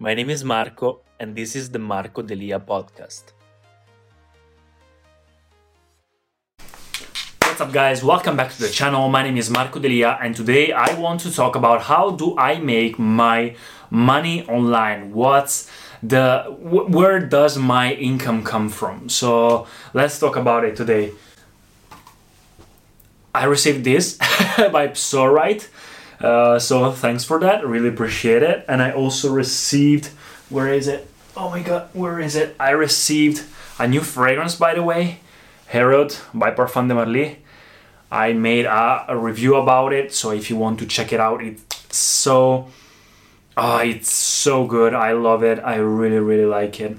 my name is Marco, and this is the Marco Delia podcast. What's up, guys? Welcome back to the channel. My name is Marco Delia, and today I want to talk about how do I make my money online. What's the wh- where does my income come from? So let's talk about it today. I received this by Psorite. Uh, so thanks for that. Really appreciate it. And I also received, where is it? Oh my god, where is it? I received a new fragrance, by the way, Herod by Parfums de Marly. I made a, a review about it, so if you want to check it out, it's so, oh, it's so good. I love it. I really, really like it.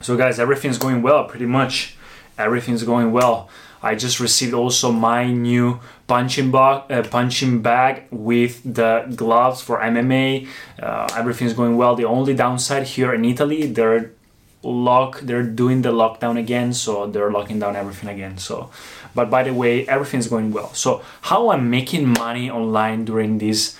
So, guys, everything's going well. Pretty much, everything's going well. I just received also my new punching bag, uh, punching bag with the gloves for MMA. Uh, everything's going well. The only downside here in Italy, they're lock, they're doing the lockdown again, so they're locking down everything again. So, but by the way, everything's going well. So, how I'm making money online during this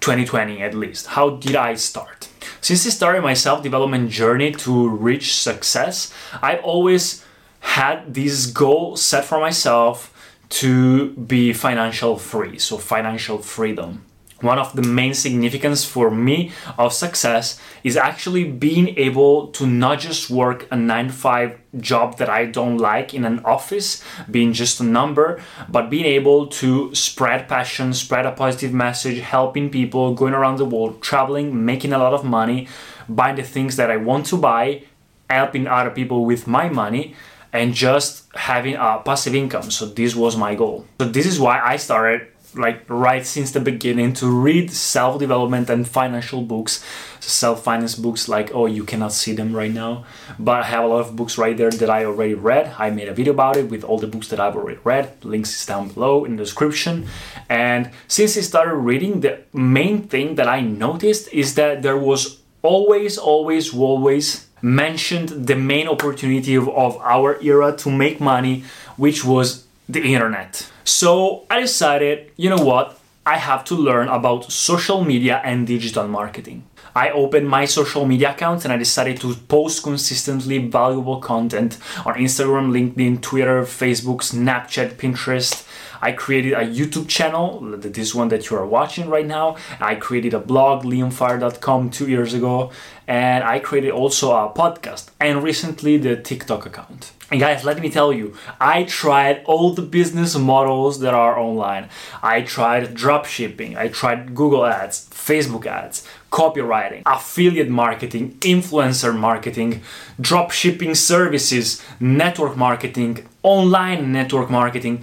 2020 at least? How did I start? Since I started my self development journey to reach success, I've always had this goal set for myself to be financial free, so financial freedom. One of the main significance for me of success is actually being able to not just work a 9 to 5 job that I don't like in an office, being just a number, but being able to spread passion, spread a positive message, helping people, going around the world, traveling, making a lot of money, buying the things that I want to buy, helping other people with my money and just having a passive income. So this was my goal. So this is why I started like right since the beginning to read self-development and financial books self-finance books like oh you cannot see them right now but i have a lot of books right there that i already read i made a video about it with all the books that i've already read links is down below in the description and since i started reading the main thing that i noticed is that there was always always always mentioned the main opportunity of, of our era to make money which was the internet so I decided, you know what, I have to learn about social media and digital marketing. I opened my social media accounts and I decided to post consistently valuable content on Instagram, LinkedIn, Twitter, Facebook, Snapchat, Pinterest. I created a YouTube channel, this one that you are watching right now. I created a blog, leonfire.com, two years ago, and I created also a podcast and recently the TikTok account. And guys, let me tell you, I tried all the business models that are online. I tried drop shipping, I tried Google ads, Facebook ads, copywriting, affiliate marketing, influencer marketing, drop shipping services, network marketing, online network marketing,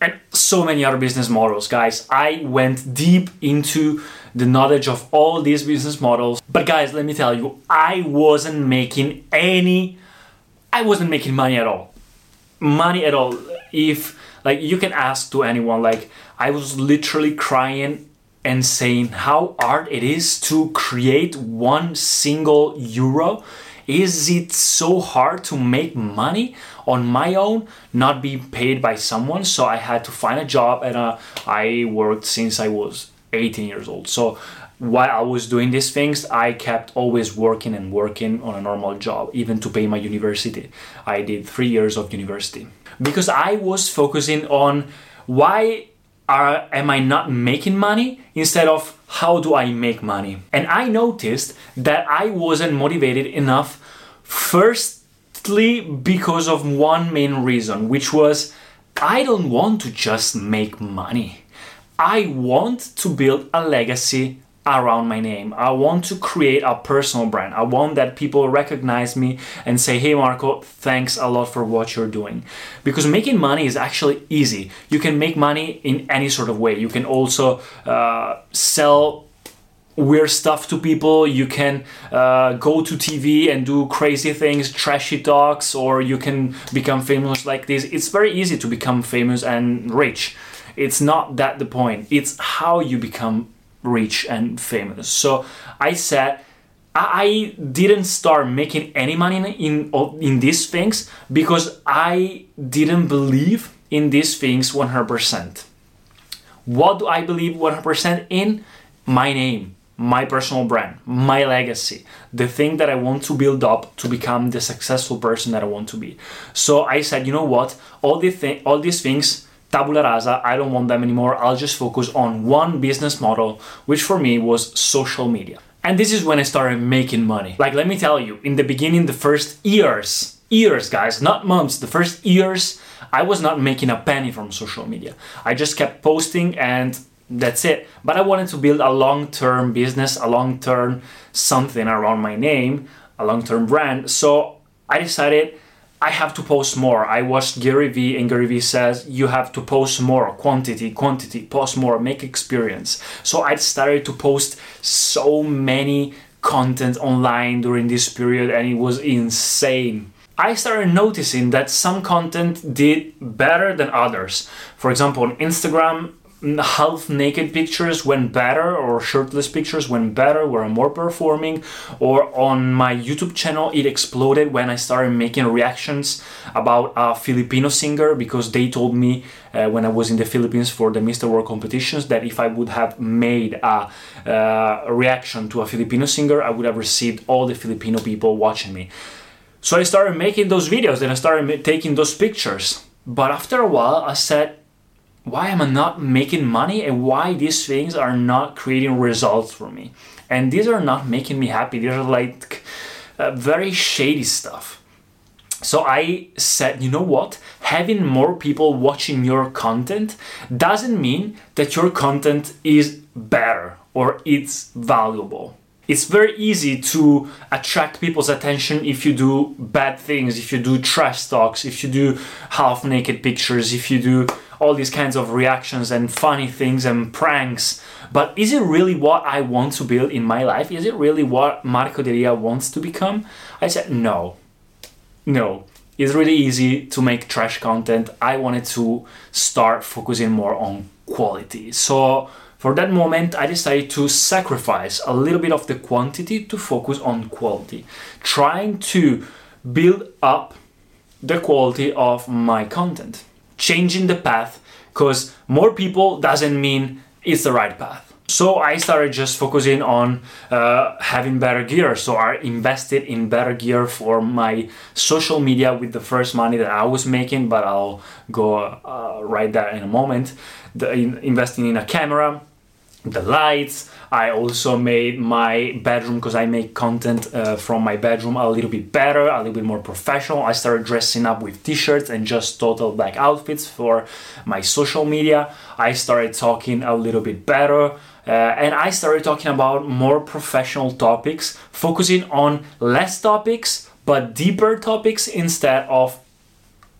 and so many other business models, guys. I went deep into the knowledge of all these business models. But guys, let me tell you, I wasn't making any I wasn't making money at all. Money at all. If like you can ask to anyone, like I was literally crying and saying how hard it is to create one single euro. Is it so hard to make money on my own, not being paid by someone? So I had to find a job, and uh, I worked since I was 18 years old. So while I was doing these things, I kept always working and working on a normal job, even to pay my university. I did three years of university because I was focusing on why are, am I not making money instead of how do I make money? And I noticed that I wasn't motivated enough, firstly, because of one main reason, which was I don't want to just make money. I want to build a legacy around my name. I want to create a personal brand. I want that people recognize me and say, hey, Marco, thanks a lot for what you're doing. Because making money is actually easy. You can make money in any sort of way. You can also uh, sell weird stuff to people. You can uh, go to TV and do crazy things, trashy talks, or you can become famous like this. It's very easy to become famous and rich. It's not that the point. It's how you become rich and famous. So I said I didn't start making any money in in these things because I didn't believe in these things 100%. What do I believe 100% in? My name, my personal brand, my legacy, the thing that I want to build up to become the successful person that I want to be. So I said, you know what? All these th- all these things tabula rasa, I don't want them anymore. I'll just focus on one business model, which for me was social media. And this is when I started making money. Like, let me tell you, in the beginning, the first years, years, guys, not months, the first years, I was not making a penny from social media. I just kept posting and that's it. But I wanted to build a long term business, a long term something around my name, a long term brand. So I decided I have to post more. I watched Gary Vee, and Gary Vee says you have to post more quantity, quantity, post more, make experience. So I started to post so many content online during this period, and it was insane. I started noticing that some content did better than others. For example, on Instagram, half naked pictures went better or shirtless pictures went better were more performing or on my youtube channel it exploded when i started making reactions about a filipino singer because they told me uh, when i was in the philippines for the mr world competitions that if i would have made a, uh, a reaction to a filipino singer i would have received all the filipino people watching me. So i started making those videos and i started taking those pictures. But after a while i said why am I not making money and why these things are not creating results for me? And these are not making me happy. These are like uh, very shady stuff. So I said, you know what? Having more people watching your content doesn't mean that your content is better or it's valuable. It's very easy to attract people's attention if you do bad things, if you do trash talks, if you do half naked pictures, if you do all these kinds of reactions and funny things and pranks. But is it really what I want to build in my life? Is it really what Marco Delia wants to become? I said, no. No. It's really easy to make trash content. I wanted to start focusing more on quality. So for that moment, I decided to sacrifice a little bit of the quantity to focus on quality, trying to build up the quality of my content changing the path because more people doesn't mean it's the right path. So I started just focusing on uh, having better gear. So I invested in better gear for my social media with the first money that I was making, but I'll go uh, right there in a moment. The, in, investing in a camera, the lights. I also made my bedroom because I make content uh, from my bedroom a little bit better, a little bit more professional. I started dressing up with t-shirts and just total black outfits for my social media. I started talking a little bit better. Uh, and I started talking about more professional topics, focusing on less topics but deeper topics instead of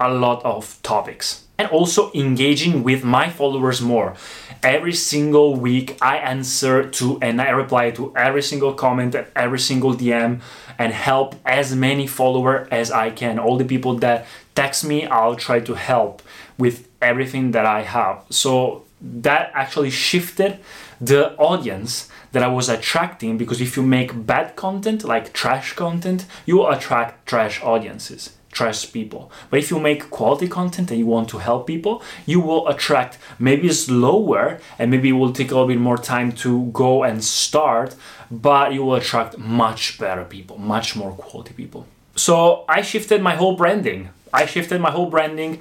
a lot of topics. And also engaging with my followers more every single week I answer to and I reply to every single comment and every single DM and help as many followers as I can. All the people that text me, I'll try to help with everything that I have. So that actually shifted the audience that I was attracting because if you make bad content like trash content, you will attract trash audiences trust people. But if you make quality content and you want to help people, you will attract maybe slower and maybe it will take a little bit more time to go and start, but you will attract much better people, much more quality people. So I shifted my whole branding. I shifted my whole branding,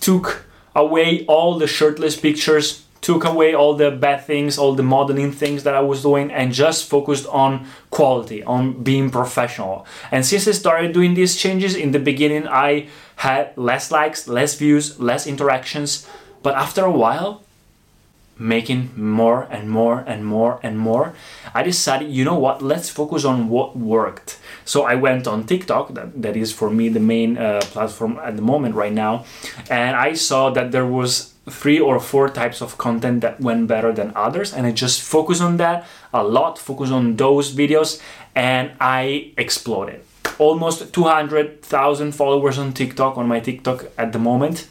took away all the shirtless pictures, took away all the bad things, all the modeling things that I was doing, and just focused on quality, on being professional. And since I started doing these changes in the beginning, I had less likes, less views, less interactions. But after a while, making more and more and more and more, I decided, you know what, let's focus on what worked. So I went on TikTok, that, that is for me the main uh, platform at the moment right now, and I saw that there was three or four types of content that went better than others, and I just focused on that a lot, focus on those videos, and I exploded. Almost 200,000 followers on TikTok on my TikTok at the moment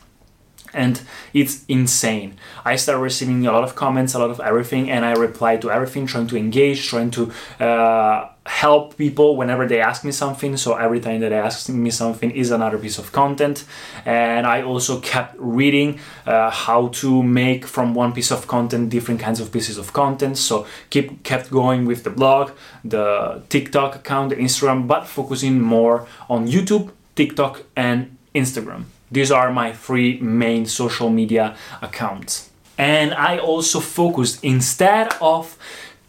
and it's insane. I start receiving a lot of comments, a lot of everything, and I reply to everything, trying to engage, trying to uh, help people whenever they ask me something. So every time that they ask me something is another piece of content, and I also kept reading uh, how to make from one piece of content different kinds of pieces of content. So keep kept going with the blog, the TikTok account, the Instagram, but focusing more on YouTube, TikTok, and Instagram. These are my three main social media accounts. And I also focused instead of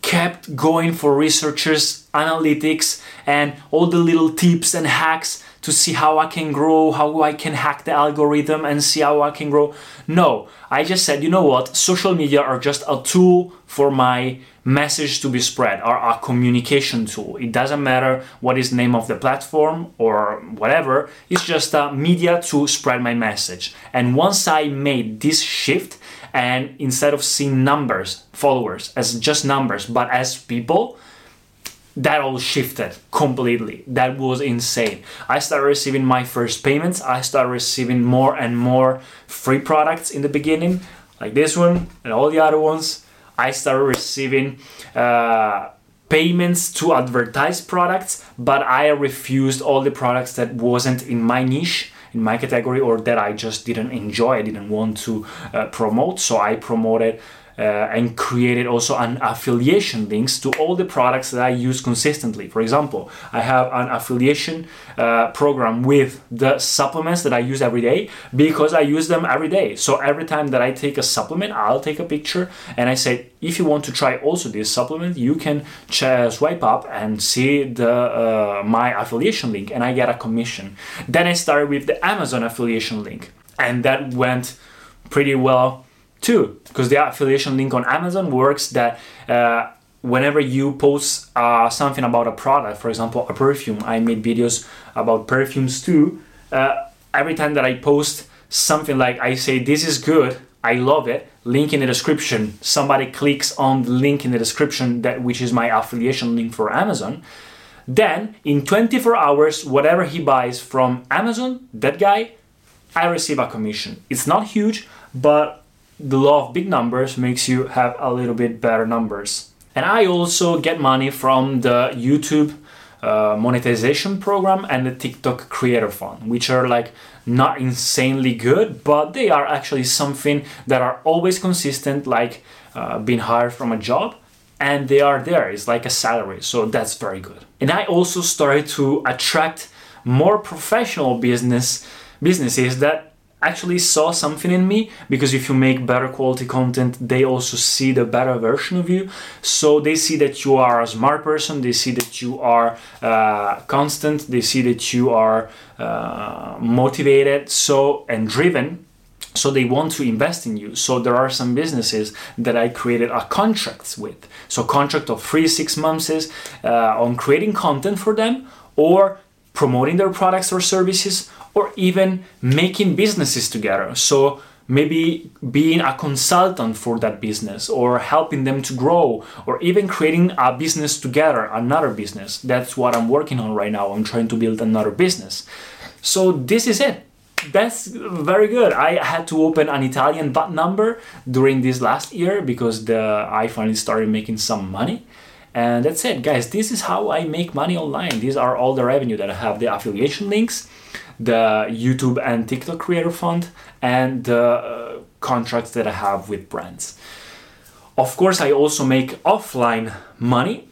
kept going for researchers, analytics, and all the little tips and hacks to see how I can grow, how I can hack the algorithm and see how I can grow. No, I just said, you know what, social media are just a tool for my message to be spread, are a communication tool. It doesn't matter what is name of the platform or whatever, it's just a media to spread my message. And once I made this shift, and instead of seeing numbers, followers as just numbers, but as people, that all shifted completely. That was insane. I started receiving my first payments. I started receiving more and more free products in the beginning, like this one and all the other ones. I started receiving uh, payments to advertise products, but I refused all the products that wasn't in my niche in my category or that I just didn't enjoy, I didn't want to uh, promote. So I promoted and created also an affiliation links to all the products that I use consistently. For example, I have an affiliation uh, program with the supplements that I use every day because I use them every day. So every time that I take a supplement, I'll take a picture and I say, if you want to try also this supplement, you can swipe up and see the uh, my affiliation link, and I get a commission. Then I started with the Amazon affiliation link, and that went pretty well too because the affiliation link on amazon works that uh, whenever you post uh, something about a product for example a perfume i made videos about perfumes too uh, every time that i post something like i say this is good i love it link in the description. Somebody clicks on the link in the description that which is my affiliation link for amazon. Then in 24 hours whatever he buys from amazon that guy i receive a commission. It's not huge but the law of big numbers makes you have a little bit better numbers. And I also get money from the YouTube uh, monetization program and the TikTok Creator Fund, which are like not insanely good, but they are actually something that are always consistent, like uh, being hired from a job, and they are there. It's like a salary, so that's very good. And I also started to attract more professional business businesses that actually saw something in me because if you make better quality content they also see the better version of you. So they see that you are a smart person they see that you are uh, constant they see that you are uh, motivated so and driven. So they want to invest in you. So there are some businesses that i created a contracts with. So contract of three six months is uh, on creating content for them or promoting their products or services or even making businesses together. So maybe being a consultant for that business or helping them to grow or even creating a business together, another business. That's what I'm working on right now. I'm trying to build another business. So this is it. That's very good. I had to open an Italian VAT number during this last year because the I finally started making some money. And that's it, guys. This is how I make money online. These are all the revenue that I have the affiliation links the YouTube and TikTok Creator Fund, and the uh, contracts that I have with brands. Of course, I also make offline money.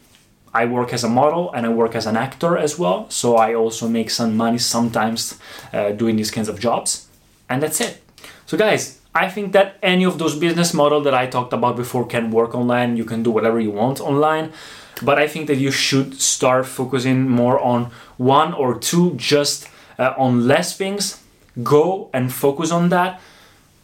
I work as a model and I work as an actor as well, so I also make some money sometimes uh, doing these kinds of jobs. And that's it. So, guys, I think that any of those business model that I talked about before can work online. You can do whatever you want online, but I think that you should start focusing more on one or two, just uh, on less things. Go and focus on that.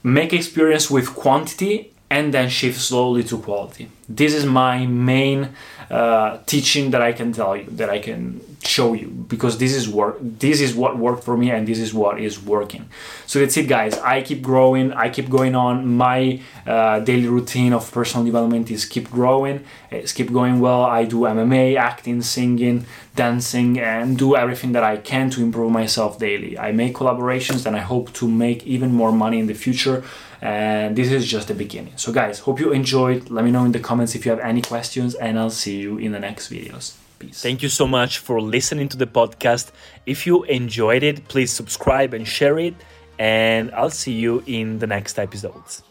Make experience with quantity and then shift slowly to quality. This is my main uh, teaching that I can tell you, that I can show you, because this is work. This is what worked for me, and this is what is working. So that's it, guys. I keep growing. I keep going on. My uh, daily routine of personal development is keep growing. It's keep going well. I do MMA, acting, singing, dancing, and do everything that I can to improve myself daily. I make collaborations, and I hope to make even more money in the future and this is just the beginning so guys hope you enjoyed let me know in the comments if you have any questions and i'll see you in the next videos. Peace. Thank you so much for listening to the podcast. If you enjoyed it please subscribe and share it and i'll see you in the next episodes.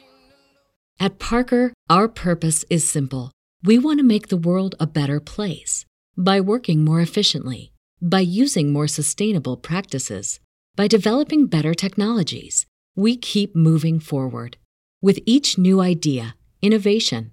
At parker our purpose is simple. We want to make the world a better place by working more efficiently by using more sustainable practices by developing better technologies. We keep moving forward. With each new idea, innovation,